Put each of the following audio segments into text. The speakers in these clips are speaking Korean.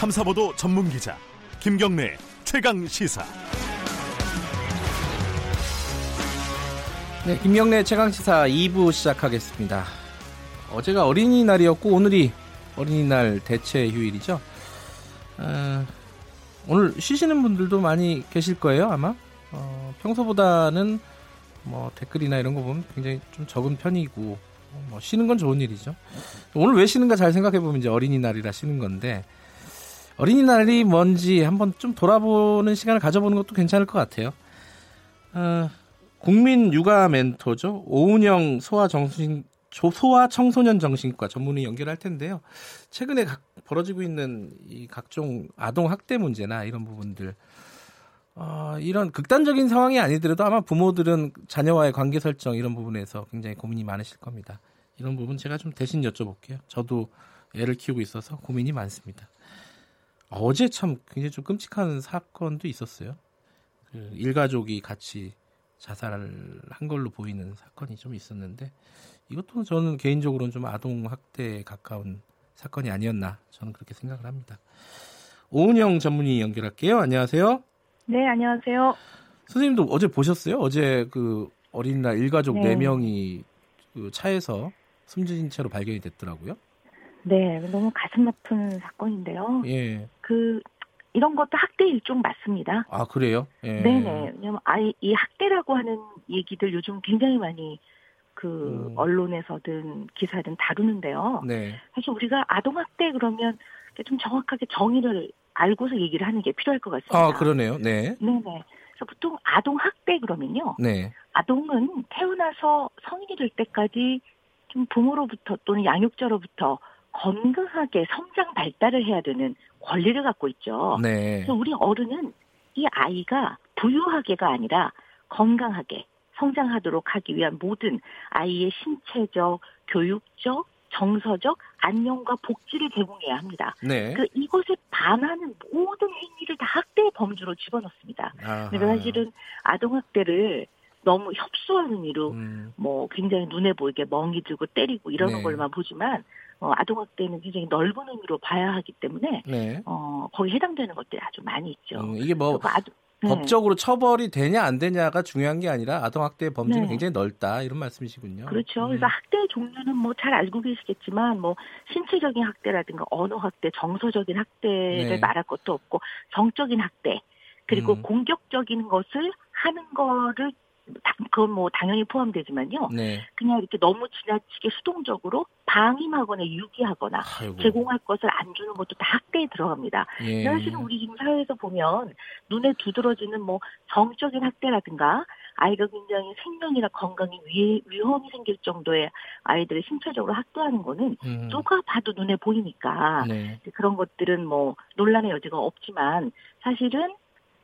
탐사보도 전문 기자 김경래 최강 시사. 네, 김경래 최강 시사 2부 시작하겠습니다. 어제가 어린이날이었고 오늘이 어린이날 대체 휴일이죠. 어, 오늘 쉬시는 분들도 많이 계실 거예요, 아마. 어, 평소보다는 뭐 댓글이나 이런 거 보면 굉장히 좀 적은 편이고 뭐 쉬는 건 좋은 일이죠. 오늘 왜 쉬는가 잘 생각해 보면 이제 어린이날이라 쉬는 건데 어린이날이 뭔지 한번 좀 돌아보는 시간을 가져보는 것도 괜찮을 것 같아요. 어, 국민 육아 멘토죠. 오은영 소아 정신 소아 청소년 정신과 전문의 연결할 텐데요. 최근에 각, 벌어지고 있는 이 각종 아동 학대 문제나 이런 부분들 어, 이런 극단적인 상황이 아니더라도 아마 부모들은 자녀와의 관계 설정 이런 부분에서 굉장히 고민이 많으실 겁니다. 이런 부분 제가 좀 대신 여쭤볼게요. 저도 애를 키우고 있어서 고민이 많습니다. 어제 참 굉장히 좀 끔찍한 사건도 있었어요. 그 일가족이 같이 자살을 한 걸로 보이는 사건이 좀 있었는데 이것도 저는 개인적으로는 좀 아동 학대에 가까운 사건이 아니었나 저는 그렇게 생각을 합니다. 오은영 전문의 연결할게요. 안녕하세요. 네, 안녕하세요. 선생님도 어제 보셨어요? 어제 그 어린이날 일가족 네. 4명이 그 차에서 숨진 채로 발견이 됐더라고요. 네, 너무 가슴 아픈 사건인데요. 예. 그 이런 것도 학대 일종 맞습니다. 아 그래요? 예. 네네. 왜냐면 아이 이 학대라고 하는 얘기들 요즘 굉장히 많이 그 음. 언론에서든 기사든 다루는데요. 네. 사실 우리가 아동 학대 그러면 좀 정확하게 정의를 알고서 얘기를 하는 게 필요할 것 같습니다. 아 그러네요. 네. 네네. 그래서 보통 아동 학대 그러면요. 네. 아동은 태어나서 성인이 될 때까지 좀 부모로부터 또는 양육자로부터 건강하게 성장 발달을 해야 되는 권리를 갖고 있죠. 네. 그래서 우리 어른은 이 아이가 부유하게가 아니라 건강하게 성장하도록 하기 위한 모든 아이의 신체적, 교육적, 정서적 안녕과 복지를 제공해야 합니다. 네. 그 이것에 반하는 모든 행위를 다 학대의 범주로 집어넣습니다. 그래서 사실은 아동 학대를 너무 협소한 의미로 음. 뭐 굉장히 눈에 보이게 멍이 들고 때리고 이러는 네. 걸만 보지만 어, 아동학대는 굉장히 넓은 의미로 봐야 하기 때문에 네. 어, 거기 해당되는 것들이 아주 많이 있죠. 음, 이게 뭐 아주, 네. 법적으로 처벌이 되냐 안 되냐가 중요한 게 아니라 아동학대의 범죄는 네. 굉장히 넓다 이런 말씀이시군요. 그렇죠. 음. 그래서 학대 종류는 뭐 잘 알고 계시겠지만 뭐 신체적인 학대라든가 언어 학대, 정서적인 학대를 네. 말할 것도 없고 정적인 학대 그리고 음. 공격적인 것을 하는 거를 그건 뭐 당연히 포함되지만요. 네. 그냥 이렇게 너무 지나치게 수동적으로 방임하거나 유기하거나 아이고. 제공할 것을 안 주는 것도 다 학대에 들어갑니다. 예. 사실은 우리 지금 사회에서 보면 눈에 두드러지는 뭐 정적인 학대라든가 아이가 굉장히 생명이나 건강에 위, 위험이 생길 정도의 아이들을 신체적으로 학대하는 거는 음. 누가 봐도 눈에 보이니까 네. 그런 것들은 뭐 논란의 여지가 없지만 사실은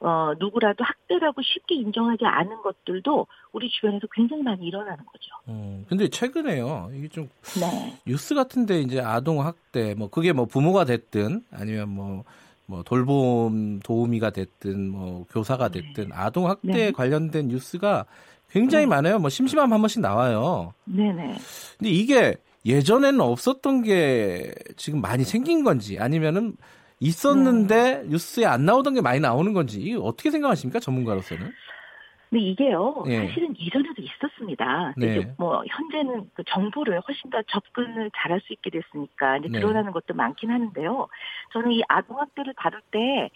어, 누구라도 학대라고 쉽게 인정하지 않은 것들도 우리 주변에서 굉장히 많이 일어나는 거죠. 음, 근데 최근에요. 이게 좀 네. 뉴스 같은데 이제 아동 학대 뭐 그게 뭐 부모가 됐든 아니면 뭐, 뭐 돌봄 도우미가 됐든 뭐 교사가 네. 됐든 네. 아동 학대 네. 관련된 뉴스가 굉장히 네. 많아요. 뭐 심심하면 한 번씩 나와요. 네네. 근데 이게 예전에는 없었던 게 지금 많이 생긴 건지 아니면은 있었는데 음. 뉴스에 안 나오던 게 많이 나오는 건지 어떻게 생각하십니까 전문가로서는? 네 이게요 예. 사실은 이전에도 있었습니다. 네. 이제 뭐 현재는 그 정보를 훨씬 더 접근을 잘할 수 있게 됐으니까 이제 네. 드러나는 것도 많긴 하는데요. 저는 이 아동학대를 다룰 때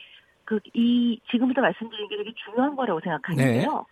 그 이 지금부터 말씀드린 게 되게 중요한 거라고 생각하는데요. 네.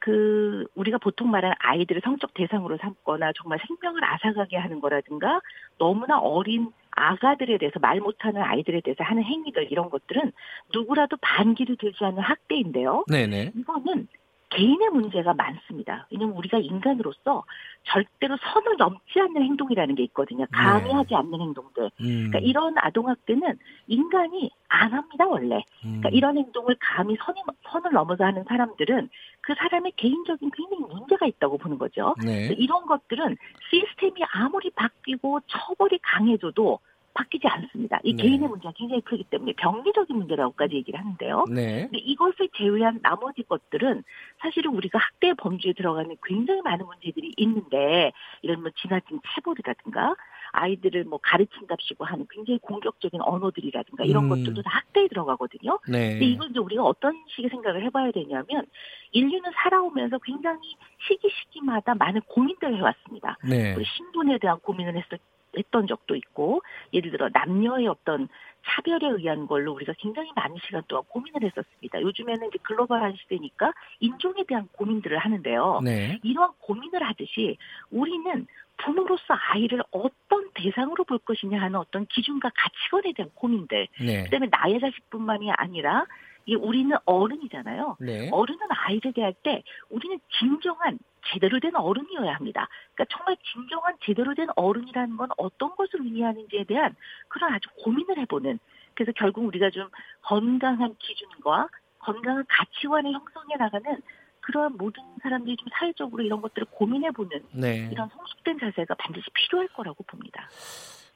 그 우리가 보통 말하는 아이들을 성적 대상으로 삼거나 정말 생명을 앗아가게 하는 거라든가 너무나 어린 아가들에 대해서 말 못하는 아이들에 대해서 하는 행위들 이런 것들은 누구라도 반기를 들지 않는 학대인데요. 네네. 이거는 개인의 문제가 많습니다. 왜냐하면 우리가 인간으로서 절대로 선을 넘지 않는 행동이라는 게 있거든요. 감히 네. 하지 않는 행동들. 음. 그러니까 이런 아동학대는 인간이 안 합니다, 원래. 그러니까 음. 그러니까 이런 행동을 감히 선이, 선을 넘어서 하는 사람들은 그 사람의 개인적인 굉장히 문제가 있다고 보는 거죠. 네. 이런 것들은 시스템이 아무리 바뀌고 처벌이 강해져도 바뀌지 않습니다. 이 네. 개인의 문제가 굉장히 크기 때문에 병리적인 문제라고까지 얘기를 하는데요. 네. 근데 이것을 제외한 나머지 것들은 사실은 우리가 학대 범주에 들어가는 굉장히 많은 문제들이 있는데 이런 뭐 지나친 체벌이라든가 아이들을 뭐 가르친답시고 하는 굉장히 공격적인 언어들이라든가 이런 음. 것들도 다 학대에 들어가거든요. 네. 근데 이걸 이제 우리가 어떤 식의 생각을 해봐야 되냐면 인류는 살아오면서 굉장히 시기 시기마다 많은 고민들을 해왔습니다. 네. 우리 신분에 대한 고민을 했을 했던 적도 있고 예를 들어 남녀의 어떤 차별에 의한 걸로 우리가 굉장히 많은 시간 동안 고민을 했었습니다. 요즘에는 이제 글로벌한 시대니까 인종에 대한 고민들을 하는데요. 네. 이러한 고민을 하듯이 우리는 부모로서 아이를 어떤 대상으로 볼 것이냐 하는 어떤 기준과 가치관에 대한 고민들. 네. 그다음에 나의 자식뿐만이 아니라 이 우리는 어른이잖아요. 네. 어른은 아이를 대할 때 우리는 진정한 제대로 된 어른이어야 합니다. 그러니까 정말 진정한 제대로 된 어른이라는 건 어떤 것을 의미하는지에 대한 그런 아주 고민을 해보는. 그래서 결국 우리가 좀 건강한 기준과 건강한 가치관을 형성해 나가는 그러한 모든 사람들이 좀 사회적으로 이런 것들을 고민해보는 네. 이런 성숙된 자세가 반드시 필요할 거라고 봅니다.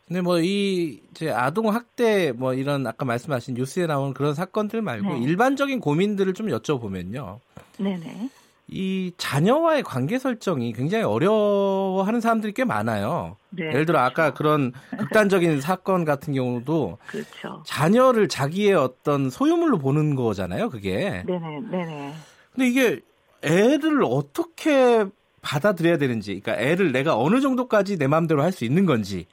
근데 뭐 이 이제 아동 학대 뭐 이런 아까 말씀하신 뉴스에 나온 그런 사건들 말고 네. 일반적인 고민들을 좀 여쭤보면요. 네네. 이 자녀와의 관계 설정이 굉장히 어려워하는 사람들이 꽤 많아요. 네, 예를 들어 그렇죠. 아까 그런 극단적인 사건 같은 경우도 그렇죠. 자녀를 자기의 어떤 소유물로 보는 거잖아요. 그게. 네네, 네네. 근데 이게 애를 어떻게 받아들여야 되는지, 그러니까 애를 내가 어느 정도까지 내 마음대로 할 수 있는 건지,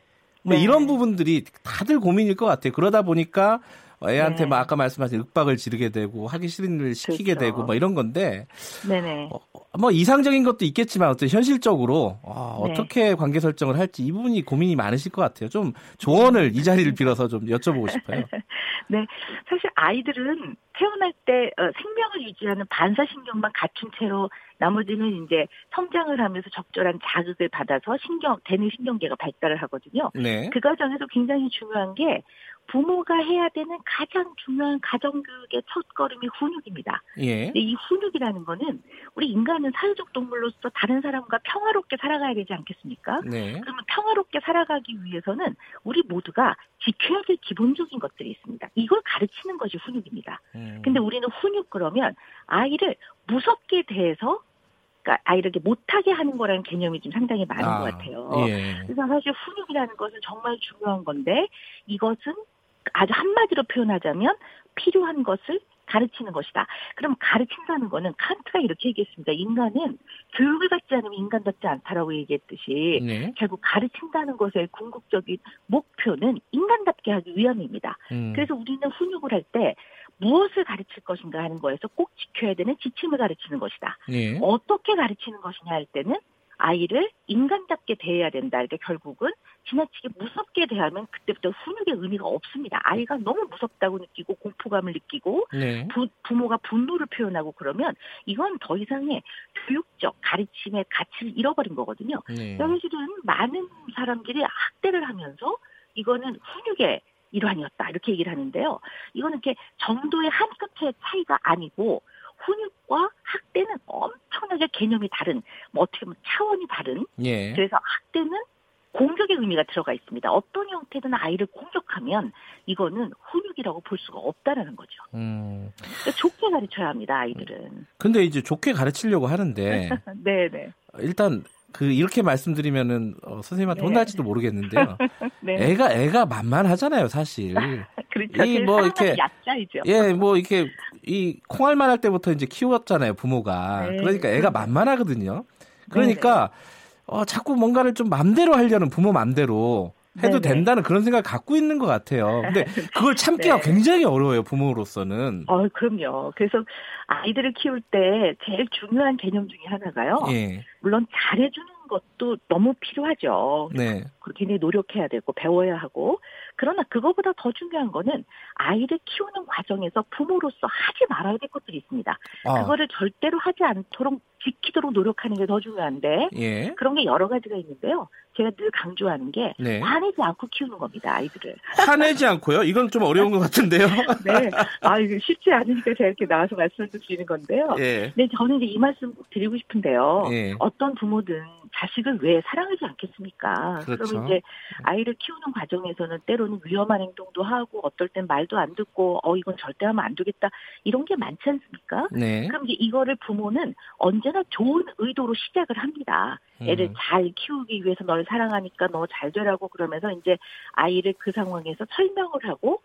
뭐 네. 이런 부분들이 다들 고민일 것 같아요. 그러다 보니까 애한테 네. 막 아까 말씀하신 윽박을 지르게 되고 하기 싫은 일을 시키게 그렇죠. 되고 뭐 이런 건데 네네. 어, 뭐 이상적인 것도 있겠지만 어떤 현실적으로 어, 네. 어떻게 관계 설정을 할지 이 부분이 고민이 많으실 것 같아요. 좀 조언을 이 자리를 빌어서 좀 여쭤보고 싶어요. 네, 사실 아이들은 태어날 때 어, 생명을 유지하는 반사신경만 갖춘 채로 나머지는 이제 성장을 하면서 적절한 자극을 받아서 신경 대뇌 신경계가 발달을 하거든요. 네. 그 과정에서 굉장히 중요한 게 부모가 해야 되는 가장 중요한 가정교육의 첫걸음이 훈육입니다. 예. 이 훈육이라는 거는 우리 인간은 사회적 동물로서 다른 사람과 평화롭게 살아가야 되지 않겠습니까? 네. 그러면 평화롭게 살아가기 위해서는 우리 모두가 지켜야 될 기본적인 것들이 있습니다. 이걸 가르치는 것이 훈육입니다. 음. 근데 우리는 훈육 그러면 아이를 무섭게 대해서 그러니까 아이를 못하게 하는 거라는 개념이 좀 상당히 많은 아, 것 같아요. 예. 그래서 사실 훈육이라는 것은 정말 중요한 건데 이것은 아주 한마디로 표현하자면 필요한 것을 가르치는 것이다. 그럼 가르친다는 거는 칸트가 이렇게 얘기했습니다. 인간은 교육을 받지 않으면 인간답지 않다라고 얘기했듯이 네. 결국 가르친다는 것의 궁극적인 목표는 인간답게 하기 위함입니다. 음. 그래서 우리는 훈육을 할 때 무엇을 가르칠 것인가 하는 거에서 꼭 지켜야 되는 지침을 가르치는 것이다. 네. 어떻게 가르치는 것이냐 할 때는 아이를 인간답게 대해야 된다. 이렇게 결국은 지나치게 무섭게 대하면 그때부터 훈육의 의미가 없습니다. 아이가 너무 무섭다고 느끼고 공포감을 느끼고 네. 부, 부모가 분노를 표현하고 그러면 이건 더 이상의 교육적 가르침의 가치를 잃어버린 거거든요. 네. 사실은 많은 사람들이 학대를 하면서 이거는 훈육의 일환이었다 이렇게 얘기를 하는데요. 이거는 이렇게 정도의 한 끗의 차이가 아니고 훈육과 학대는 엄청나게 개념이 다른, 뭐 어떻게 보면 차원이 다른. 예. 그래서 학대는 공격의 의미가 들어가 있습니다. 어떤 형태든 아이를 공격하면 이거는 훈육이라고 볼 수가 없다라는 거죠. 음. 그러니까 좋게 가르쳐야 합니다, 아이들은. 근데 이제 좋게 가르치려고 하는데. 네네. 일단 그 이렇게 말씀드리면은 어, 선생님한테 네. 혼날지도 모르겠는데요. 네. 애가 애가 만만하잖아요, 사실. 그렇죠. 이뭐 이렇게 얕자이죠. 예, 뭐 이렇게 이 콩알만 할 때부터 이제 키웠잖아요, 부모가. 네. 그러니까 애가 만만하거든요. 그러니까 어, 자꾸 뭔가를 좀 맘대로 하려는 부모 맘대로 해도 네네. 된다는 그런 생각을 갖고 있는 것 같아요. 근데 그걸 참기가 네. 굉장히 어려워요, 부모로서는. 어, 그럼요. 그래서 아이들을 키울 때 제일 중요한 개념 중에 하나가요. 예. 물론 잘해주는 것도 너무 필요하죠. 네. 굉장히 노력해야 되고 배워야 하고 그러나 그거보다 더 중요한 거는 아이를 키우는 과정에서 부모로서 하지 말아야 될 것들이 있습니다. 아. 그거를 절대로 하지 않도록 지키도록 노력하는 게 더 중요한데 예. 그런 게 여러 가지가 있는데요. 제가 늘 강조하는 게 네. 화내지 않고 키우는 겁니다. 아이들을. 화내지 않고요? 이건 좀 어려운 것 같은데요. 네. 아 이거 쉽지 않으니까 제가 이렇게 나와서 말씀을 드리는 건데요. 예. 네, 저는 이제 이 말씀 꼭 드리고 싶은데요. 예. 어떤 부모든 자식을 왜 사랑하지 않겠습니까? 그렇죠. 그러면 이제 아이를 키우는 과정에서는 때로는 위험한 행동도 하고 어떨 땐 말도 안 듣고 어 이건 절대 하면 안 되겠다 이런 게 많지 않습니까? 네. 그럼 이제 이거를 부모는 언제나 좋은 의도로 시작을 합니다. 애를 음. 잘 키우기 위해서 널 사랑하니까 너 잘 되라고 그러면서 이제 아이를 그 상황에서 설명을 하고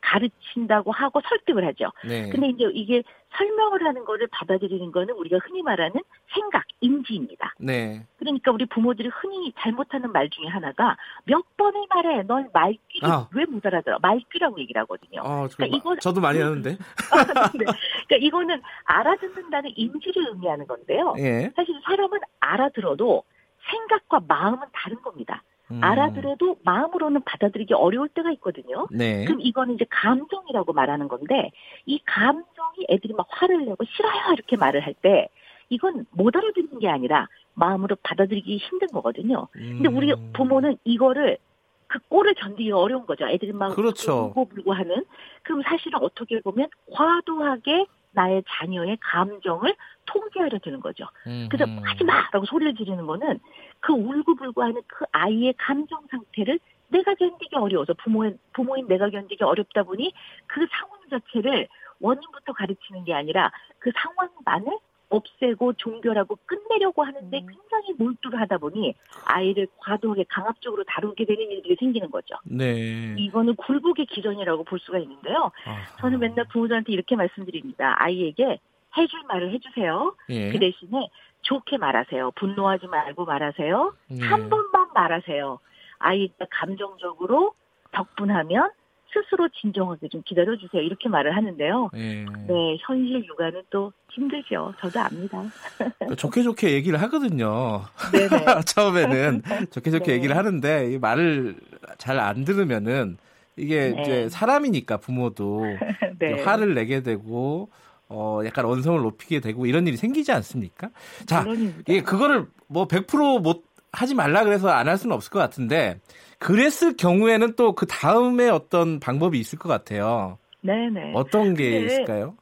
가르친다고 하고 설득을 하죠. 네. 근데 이제 이게 설명을 하는 거를 받아들이는 거는 우리가 흔히 말하는 생각, 인지입니다. 네. 그러니까 우리 부모들이 흔히 잘못하는 말 중에 하나가 몇 번을 말해, 넌 말귀를 아. 왜못 알아들어? 말귀라고 얘기를 하거든요. 아, 그러니까 이거 저도 많이 하는데. 네. 그러니까 이거는 알아듣는다는 인지를 의미하는 건데요. 예. 사실 사람은 알아들어도 생각과 마음은 다른 겁니다. 음. 알아들어도 마음으로는 받아들이기 어려울 때가 있거든요. 네. 그럼 이거는 이제 감정이라고 말하는 건데 이 감정이 애들이 막 화를 내고 싫어요 이렇게 말을 할 때 이건 못 알아듣는 게 아니라 마음으로 받아들이기 힘든 거거든요. 근데 우리 음. 부모는 이거를 그 꼴을 견디기 어려운 거죠. 애들이 막 그렇죠. 울고 불고 하는. 그럼 사실은 어떻게 보면 과도하게 나의 자녀의 감정을 통제하려 드는 거죠. 음흠. 그래서 하지 마라고 소리를 지르는 거는 그 울고불고하는 그 아이의 감정 상태를 내가 견디기 어려워서 부모인 부모인 내가 견디기 어렵다 보니 그 상황 자체를 원인부터 가르치는 게 아니라 그 상황만을 없애고 종결하고 끝내려고 하는데 음. 굉장히 몰두를 하다 보니 아이를 과도하게 강압적으로 다루게 되는 일들이 생기는 거죠. 네. 이거는 굴복의 기전이라고 볼 수가 있는데요. 아하. 저는 맨날 부모들한테 이렇게 말씀드립니다. 아이에게 해줄 말을 해주세요. 예. 그 대신에 좋게 말하세요. 분노하지 말고 말하세요. 예. 한 번만 말하세요. 아이가 감정적으로 덕분하면 스스로 진정하게 좀 기다려주세요. 이렇게 말을 하는데요. 예. 네, 현실 육아는 또 힘들죠. 저도 압니다. 좋게 좋게 얘기를 하거든요. 처음에는 좋게 좋게 네. 얘기를 하는데 말을 잘 안 들으면은 이게 네. 이제 사람이니까 부모도 네. 화를 내게 되고 어 약간 언성을 높이게 되고 이런 일이 생기지 않습니까? 자, 이게 그거를 뭐 100%못 하지 말라 그래서 안 할 수는 없을 것 같은데 그랬을 경우에는 또 그 다음에 어떤 방법이 있을 것 같아요. 네네. 어떤 게 있을까요?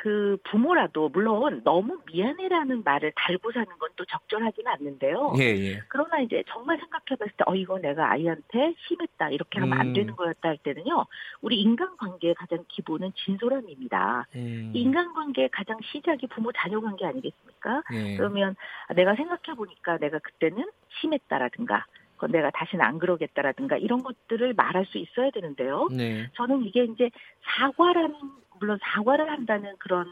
그 부모라도 물론 너무 미안해라는 말을 달고 사는 건 또 적절하지는 않는데요. 예, 예. 그러나 이제 정말 생각해봤을 때, 어 이거 내가 아이한테 심했다 이렇게 하면 음. 안 되는 거였다 할 때는요. 우리 인간관계의 가장 기본은 진솔함입니다. 음. 인간관계의 가장 시작이 부모 자녀 관계 아니겠습니까? 예. 그러면 내가 생각해 보니까 내가 그때는 심했다라든가 내가 다시는 안 그러겠다라든가 이런 것들을 말할 수 있어야 되는데요. 네. 저는 이게 이제 사과라는 물론 사과를 한다는 그런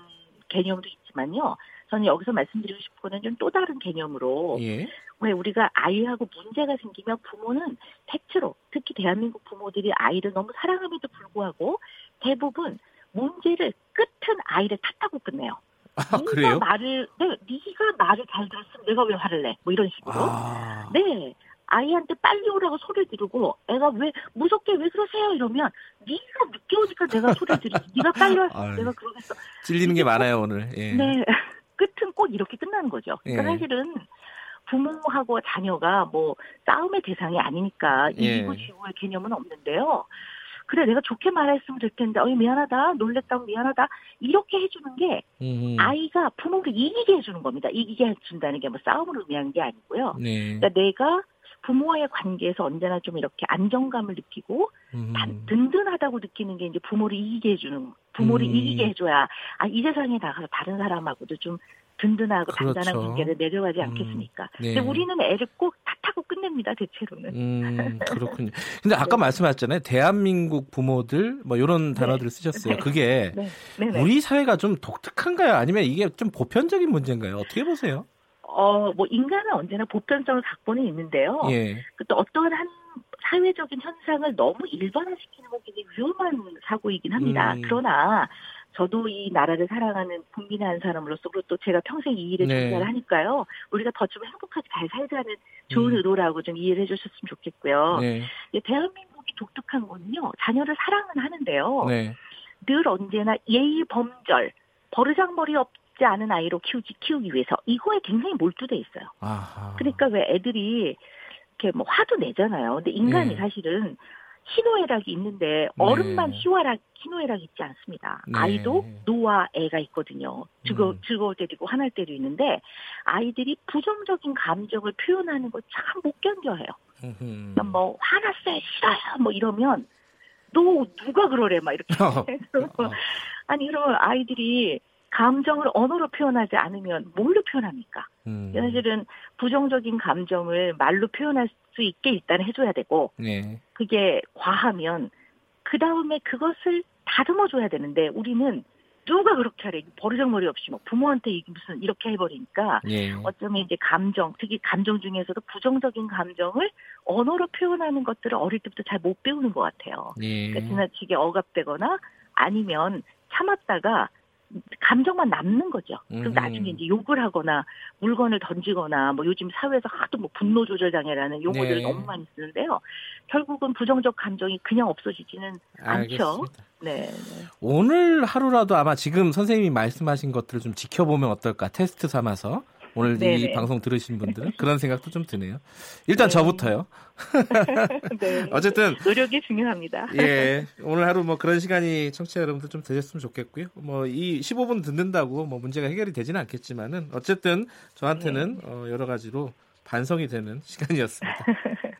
개념도 있지만요. 저는 여기서 말씀드리고 싶은 거는 좀 또 다른 개념으로 예. 왜 우리가 아이하고 문제가 생기면 부모는 대체로 특히 대한민국 부모들이 아이를 너무 사랑함에도 불구하고 대부분 문제를 끝은 아이를 탓하고 끝내요. 아, 그래요? 말을 네, 네가 말을 잘 들었으면 내가 왜 화를 내? 뭐 이런 식으로. 아. 네. 아이한테 빨리 오라고 소리를 지르고 애가 왜 무섭게 왜 그러세요? 이러면 네가 늦게 오니까 내가 소리를 지르지. 네가 빨리 와. 내가 그러겠어. 찔리는 게 많아요 오늘. 예. 네. 끝은 꼭 이렇게 끝나는 거죠. 그러니까 예. 사실은 부모하고 자녀가 뭐 싸움의 대상이 아니니까 예. 이기고 지고의 개념은 없는데요. 그래 내가 좋게 말했으면 될 텐데 어이 미안하다. 놀랬다고 미안하다. 이렇게 해주는 게 음. 아이가 부모를 이기게 해주는 겁니다. 이기게 해준다는 게 뭐 싸움을 의미하는 게 아니고요. 네. 그러니까 내가 부모와의 관계에서 언제나 좀 이렇게 안정감을 느끼고 음. 든든하다고 느끼는 게 이제 부모를 이기게 해주는 부모를 음. 이기게 해줘야 아 이 세상에 나가서 다른 사람하고도 좀 든든하고 그렇죠. 단단한 관계를 내려가지 음. 않겠습니까? 음. 네. 근데 우리는 애를 꼭 탓하고 끝냅니다 대체로는. 음, 그렇군요. 근데 아까 네. 말씀하셨잖아요. 대한민국 부모들 뭐 이런 네. 단어들을 쓰셨어요. 네. 그게 네. 네. 우리 사회가 좀 독특한가요? 아니면 이게 좀 보편적인 문제인가요? 어떻게 보세요? 어, 뭐, 인간은 언제나 보편성을 갖고는 있는데요. 예. 또 어떠한 한 사회적인 현상을 너무 일반화시키는 건 굉장히 위험한 사고이긴 합니다. 음. 그러나, 저도 이 나라를 사랑하는 국민의 한 사람으로서 그리고 또 제가 평생 이 일에 네. 종사를 하니까요. 우리가 더 좀 행복하게 잘 살자는 좋은 음. 의도라고 좀 이해를 해주셨으면 좋겠고요. 네. 대한민국이 독특한 거는요. 자녀를 사랑은 하는데요. 네. 늘 언제나 예의 범절, 버르장머리 없 없지 않은 아이로 키우지, 키우기 위해서 이거에 굉장히 몰두돼 있어요. 아하. 그러니까 왜 애들이 이렇게 뭐 화도 내잖아요. 근데 인간이 네. 사실은 희노애락이 있는데 어른만 네. 희화락, 희노애락 있지 않습니다. 네. 아이도 노와 애가 있거든요. 즐거, 음. 즐거울 때도 있고 화날 때도 있는데 아이들이 부정적인 감정을 표현하는 걸 참 못 견뎌해요. 그러니까 뭐 화났어요, 싫어요, 뭐 이러면 너 누가 그러래 막 이렇게 어. 어. 아니 그러면 아이들이 감정을 언어로 표현하지 않으면 뭘로 표현합니까? 음. 사실은 부정적인 감정을 말로 표현할 수 있게 일단 해줘야 되고 네. 그게 과하면 그 다음에 그것을 다듬어줘야 되는데 우리는 누가 그렇게 하래 버르장머리 없이 뭐 부모한테 무슨 이렇게 해버리니까 예. 어쩌면 이제 감정 특히 감정 중에서도 부정적인 감정을 언어로 표현하는 것들을 어릴 때부터 잘 못 배우는 것 같아요. 예. 그러니까 지나치게 억압되거나 아니면 참았다가 감정만 남는 거죠. 그럼 나중에 이제 욕을 하거나 물건을 던지거나 뭐 요즘 사회에서 하도 뭐 분노 조절 장애라는 용어들을 네. 너무 많이 쓰는데요. 결국은 부정적 감정이 그냥 없어지지는 알겠습니다. 않죠. 네, 네. 오늘 하루라도 아마 지금 선생님이 말씀하신 것들을 좀 지켜보면 어떨까 테스트 삼아서 오늘 네네. 이 방송 들으신 분들은 그런 생각도 좀 드네요. 일단 네. 저부터요. 네. 어쨌든 노력이 중요합니다. 예, 오늘 하루 뭐 그런 시간이 청취자 여러분들 좀 되셨으면 좋겠고요. 뭐 이 15분 듣는다고 뭐 문제가 해결이 되지는 않겠지만은 어쨌든 저한테는 네. 어, 여러 가지로 반성이 되는 시간이었습니다.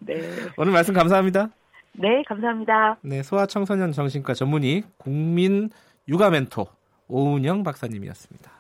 네. 오늘 말씀 감사합니다. 네, 감사합니다. 네, 소아청소년 정신과 전문의 국민 육아 멘토 오은영 박사님이었습니다.